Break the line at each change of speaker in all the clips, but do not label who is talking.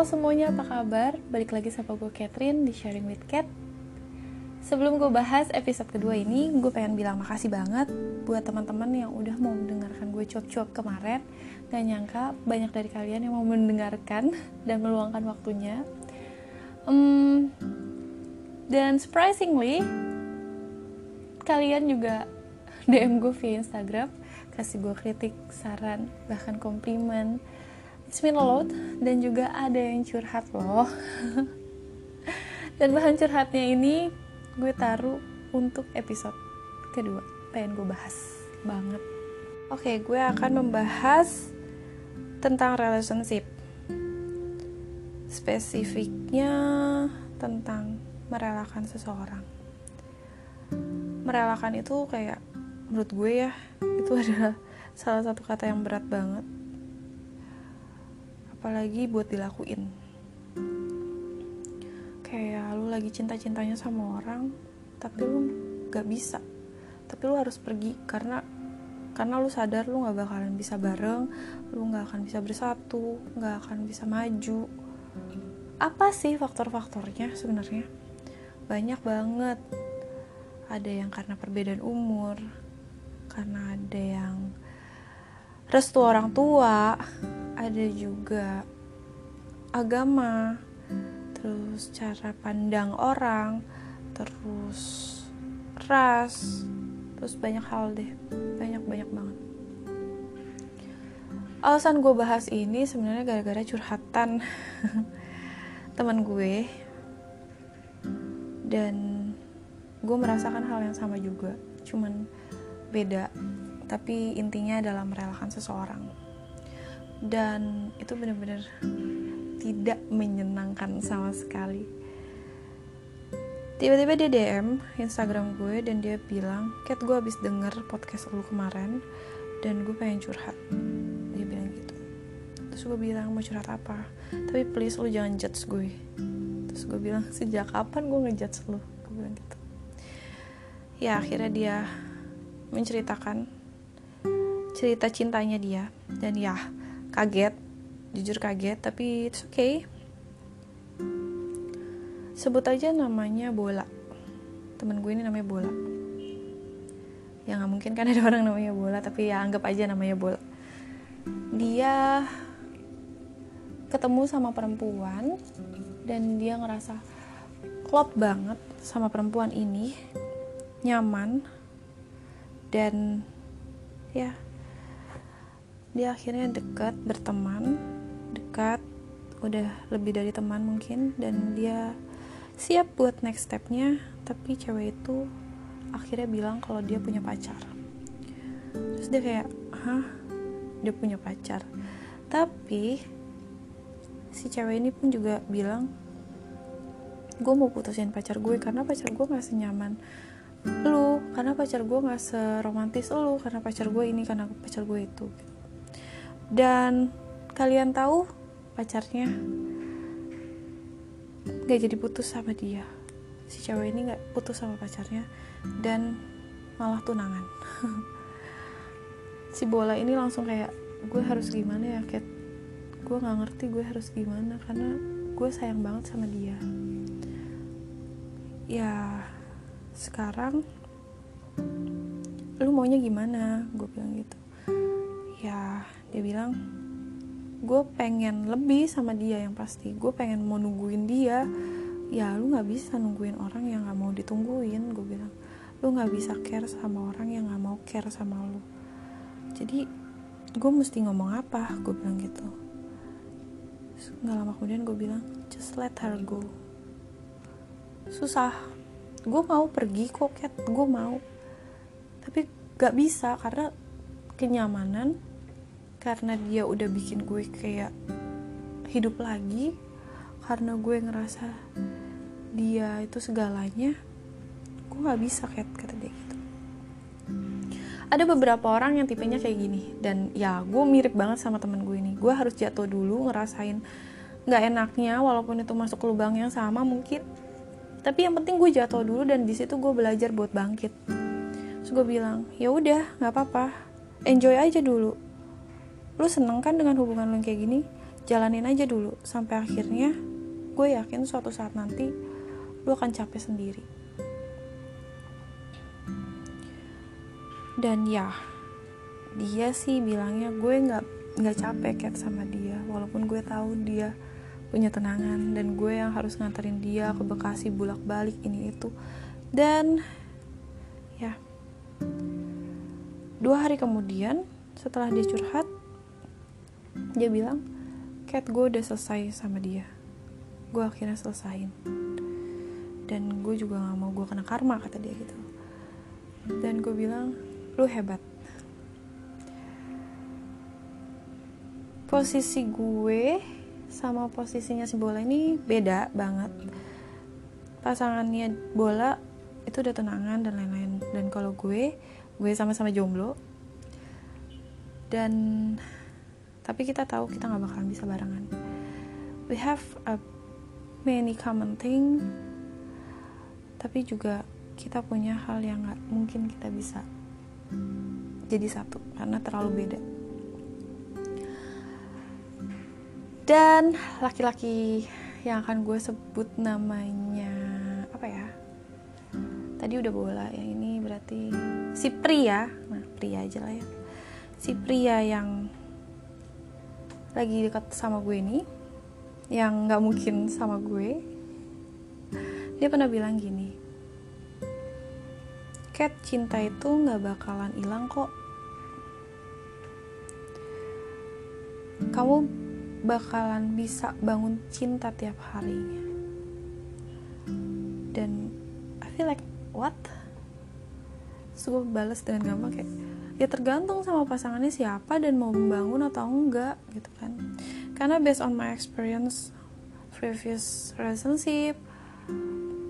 Halo semuanya, apa kabar? Balik lagi sama gue Catherine di Sharing with Cat. Sebelum gue bahas episode kedua ini, gue pengen bilang makasih banget buat teman-teman yang udah mau mendengarkan gue cuap-cuap kemarin. Gak nyangka banyak dari kalian yang mau mendengarkan dan meluangkan waktunya. Um, Dan surprisingly, kalian juga DM gue via Instagram Kasih gue kritik, saran, bahkan komplimen It's mean a lot dan juga ada yang curhat loh. Dan bahan curhatnya ini gue taruh untuk episode kedua. Pengen gue bahas banget. Oke gue akan membahas tentang relationship. Spesifiknya tentang merelakan seseorang. Merelakan itu kayak menurut gue ya itu adalah salah satu kata yang berat banget apalagi buat dilakuin. Kayak lu lagi cinta-cintanya sama orang tapi lu gak bisa. Tapi lu harus pergi karena karena lu sadar lu gak bakalan bisa bareng lu gak akan bisa bersatu gak akan bisa maju. Apa sih faktor-faktornya sebenarnya? Banyak banget. Ada yang karena perbedaan umur karena ada yang restu orang tua ada juga agama terus cara pandang orang terus ras terus banyak hal deh banyak banyak banget. Alasan gue bahas ini sebenarnya gara-gara curhatan teman gue. Dan gue merasakan hal yang sama juga cuman beda. Tapi intinya adalah merelakan seseorang dan itu benar-benar tidak menyenangkan sama sekali. Tiba-tiba dia DM Instagram gue dan dia bilang Kat gue habis denger podcast lu kemarin dan gue pengen curhat. Dia bilang gitu. Terus gue bilang mau curhat apa? Tapi please lu jangan judge gue. Terus gue bilang sejak kapan gue ngejudge lu? Gue bilang gitu. Ya akhirnya dia menceritakan cerita cintanya dia. Dan ya kaget jujur kaget tapi it's okay. Sebut aja namanya bola. Temen gue ini namanya bola. Ya nggak mungkin kan ada orang namanya bola tapi ya anggap aja namanya bola. Dia ketemu sama perempuan dan dia ngerasa klop banget sama perempuan ini nyaman dan ya dia akhirnya dekat berteman dekat udah lebih dari teman mungkin dan dia siap buat next stepnya tapi cewek itu akhirnya bilang kalau dia punya pacar. Terus dia kayak hah? Dia punya pacar? Tapi si cewek ini pun juga bilang gue mau putusin pacar gue karena pacar gue gak senyaman lu karena pacar gue gak seromantis lu karena pacar gue ini karena pacar gue itu dan kalian tahu pacarnya gak jadi putus sama dia. Si cewek ini gak putus sama pacarnya dan malah tunangan. Si bola ini langsung kayak gue harus gimana ya Kat? Gue gak ngerti gue harus gimana karena gue sayang banget sama dia. Ya sekarang lu maunya gimana? Gue bilang gitu. Ya dia bilang gue pengen lebih sama dia yang pasti. Gue pengen mau nungguin dia. Ya lu nggak bisa nungguin orang yang nggak mau ditungguin gue bilang. Lu nggak bisa care sama orang yang nggak mau care sama lu. Jadi gue mesti ngomong apa? Gue bilang gitu. Nggak lama kemudian gue bilang just let her go. Susah. Gue mau pergi kok gue mau. Tapi gak bisa karena kenyamanan karena dia udah bikin gue kayak hidup lagi karena gue ngerasa dia itu segalanya gue nggak bisa kayak kata dia gitu. Ada beberapa orang yang tipenya kayak gini dan ya gue mirip banget sama temen gue ini. Gue harus jatuh dulu ngerasain nggak enaknya walaupun itu masuk lubang yang sama mungkin. Tapi yang penting gue jatuh dulu dan di situ gue belajar buat bangkit. Terus gue bilang ya udah nggak apa-apa. Enjoy aja dulu lu seneng kan dengan hubungan lu kayak gini? Jalanin aja dulu sampai akhirnya gue yakin suatu saat nanti lu akan capek sendiri. Dan ya dia sih bilangnya gue nggak nggak capek cat sama dia. Walaupun gue tahu dia punya tenangan dan gue yang harus nganterin dia ke Bekasi bulak balik ini itu. Dan ya dua hari kemudian setelah dia curhat dia bilang Cat gue udah selesai sama dia. Gue akhirnya selesain. Dan gue juga gak mau gue kena karma kata dia gitu. Dan gue bilang lu hebat. Posisi gue sama posisinya si bola ini beda banget. Pasangannya bola itu udah tenangan dan lain-lain. Dan kalau gue gue sama-sama jomblo. Dan tapi kita tahu kita nggak bakalan bisa barengan. We have a many common thing. Tapi juga kita punya hal yang nggak mungkin kita bisa jadi satu karena terlalu beda. Dan laki-laki yang akan gue sebut namanya apa ya? Tadi udah bola yang ini berarti si pria. Nah pria aja lah ya. Si pria yang lagi dekat sama gue nih yang nggak mungkin sama gue dia pernah bilang gini Cat cinta itu nggak bakalan hilang kok. Kamu bakalan bisa bangun cinta tiap harinya. Dan I feel like what? Terus gue balas dengan gampang kayak ya tergantung sama pasangannya siapa dan mau membangun atau enggak gitu kan. Karena based on my experience previous relationship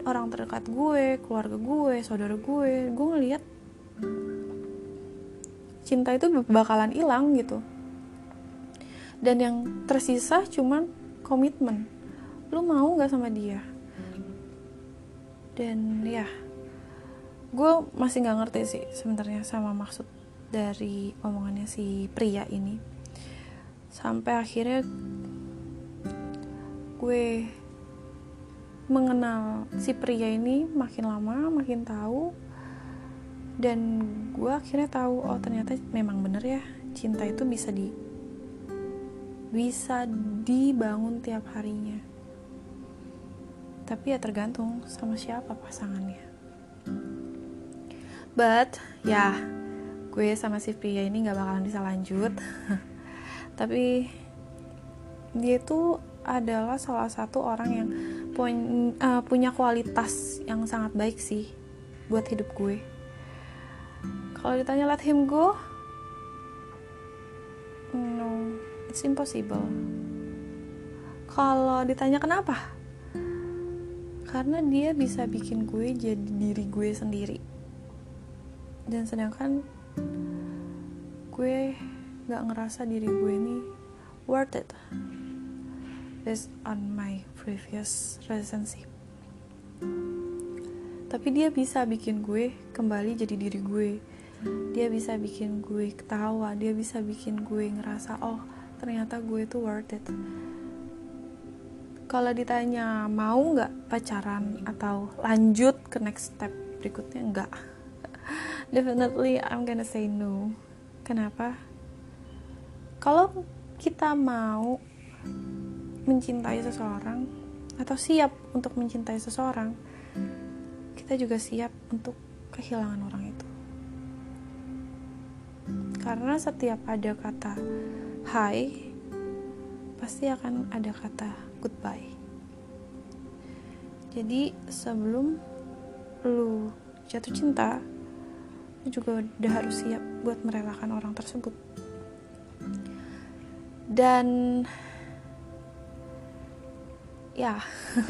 orang terdekat gue keluarga gue saudara gue gue ngeliat cinta itu bakalan hilang gitu. Dan yang tersisa cuman komitmen. Lu mau nggak sama dia? Dan ya gue masih nggak ngerti sih sebenarnya sama maksud dari omongannya si pria ini. Sampai akhirnya gue mengenal si pria ini makin lama makin tahu. Dan gue akhirnya tahu oh ternyata memang bener ya cinta itu bisa di bisa dibangun tiap harinya. Tapi ya tergantung sama siapa pasangannya. But ya gue sama si pria ini nggak bakalan bisa lanjut. Tapi dia itu adalah salah satu orang yang punya, uh, punya kualitas yang sangat baik sih buat hidup gue. Kalau ditanya let him go no it's impossible. Kalau ditanya kenapa? Karena dia bisa bikin gue jadi diri gue sendiri. Dan sedangkan gue gak ngerasa diri gue ini worth it based on my previous relationship. Tapi dia bisa bikin gue kembali jadi diri gue. Dia bisa bikin gue ketawa. Dia bisa bikin gue ngerasa oh ternyata gue itu worth it. Kalau ditanya mau nggak pacaran atau lanjut ke next step berikutnya? Enggak definitely I'm gonna say no. Kenapa? Kalau kita mau mencintai seseorang atau siap untuk mencintai seseorang kita juga siap untuk kehilangan orang itu. Karena setiap ada kata hai pasti akan ada kata goodbye. Jadi sebelum lu jatuh cinta juga udah harus siap buat merelakan orang tersebut. Dan ya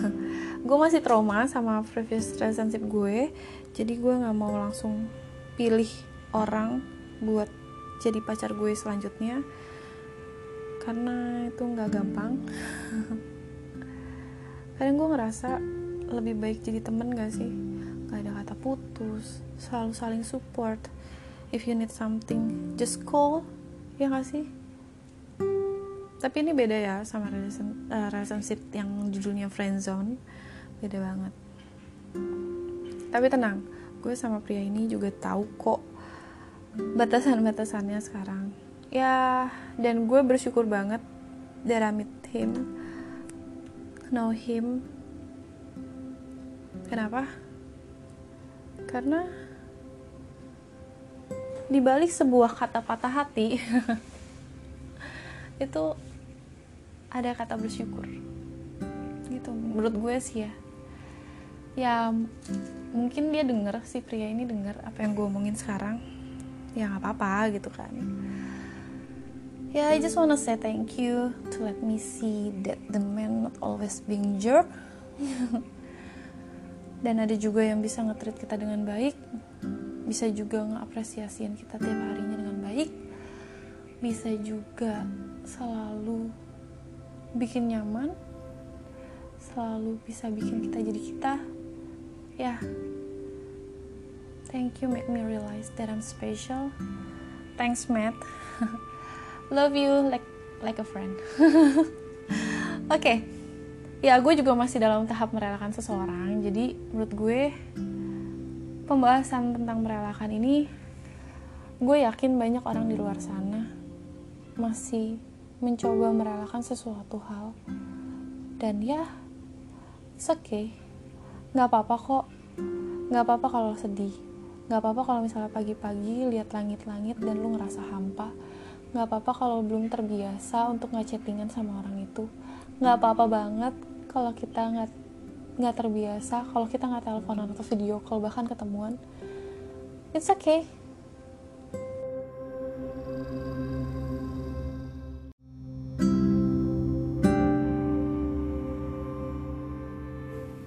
gue masih trauma sama previous relationship gue jadi gue nggak mau langsung pilih orang buat jadi pacar gue selanjutnya karena itu nggak gampang. Kadang gue ngerasa lebih baik jadi temen gak sih gak ada kata putus selalu saling support. If you need something just call ya gak sih? Tapi ini beda ya sama uh, relationship yang judulnya friendzone beda banget. Tapi tenang gue sama pria ini juga tahu kok batasan-batasannya sekarang. Ya dan gue bersyukur banget that I meet him know him. Kenapa karena dibalik sebuah kata patah hati itu ada kata bersyukur. Gitu menurut gue sih ya. Ya mungkin dia denger si pria ini denger apa yang gue omongin sekarang. Ya nggak apa-apa gitu kan. Ya I just wanna say thank you to let me see that the man not always being jerk dan ada juga yang bisa ngetrit kita dengan baik bisa juga ngapresiasiin kita tiap harinya dengan baik bisa juga selalu bikin nyaman selalu bisa bikin kita jadi kita ya yeah. thank you make me realize that I'm special thanks Matt love you like like a friend oke okay. Ya gue juga masih dalam tahap merelakan seseorang. Jadi menurut gue pembahasan tentang merelakan ini gue yakin banyak orang di luar sana masih mencoba merelakan sesuatu hal. Dan ya it's okay. Nggak apa-apa kok. Nggak apa-apa kalau sedih. Nggak apa-apa kalau misalnya pagi-pagi lihat langit-langit dan lu ngerasa hampa. Nggak apa-apa kalau belum terbiasa untuk nggak chattingan sama orang itu. Nggak apa-apa banget kalau kita nggak nggak terbiasa kalau kita nggak teleponan atau video call bahkan ketemuan it's okay.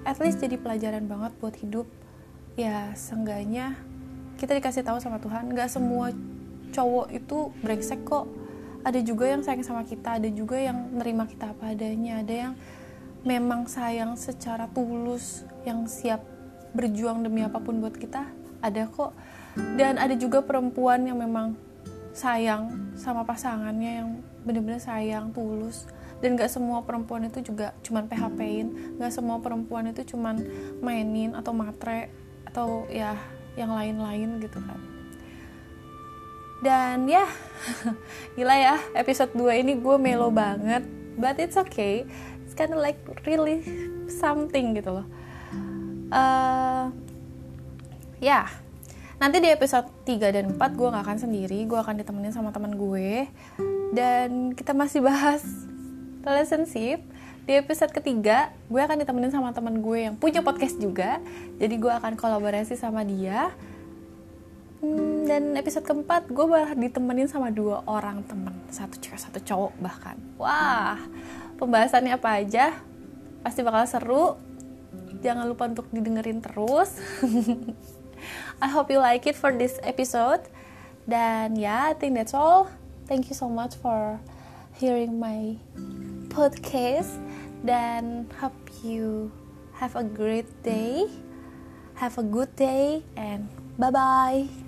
At least jadi pelajaran banget buat hidup. Ya seenggaknya kita dikasih tahu sama Tuhan nggak semua cowok itu brengsek kok. Ada juga yang sayang sama kita ada juga yang nerima kita apa adanya ada yang memang sayang secara tulus yang siap berjuang demi apa pun buat kita ada kok. Dan ada juga perempuan yang memang sayang sama pasangannya yang bener-bener sayang tulus. Dan gak semua perempuan itu juga cuman PHP-in gak semua perempuan itu cuman mainin atau matre atau ya yang lain-lain gitu kan. Dan ya gila ya episode 2 ini gue melo banget. But it's okay it's kind of like really something gitu loh. Uh, ya. Nanti di episode 3 dan 4 gue gak akan sendiri gue akan ditemenin sama teman gue. Dan kita masih bahas relationship. Di episode ketiga gue akan ditemenin sama teman gue yang punya podcast juga. Jadi gue akan kolaborasi sama dia. Hmm, dan episode keempat gue malah ditemenin sama dua orang temen. Satu cewek satu cowok bahkan. Wah pembahasannya apa aja pasti bakal seru. Jangan lupa untuk didengerin terus. I hope you like it for this episode. Dan ya yeah, I think that's all. Thank you so much for hearing my podcast. Dan hope you have a great day. Have a good day and bye bye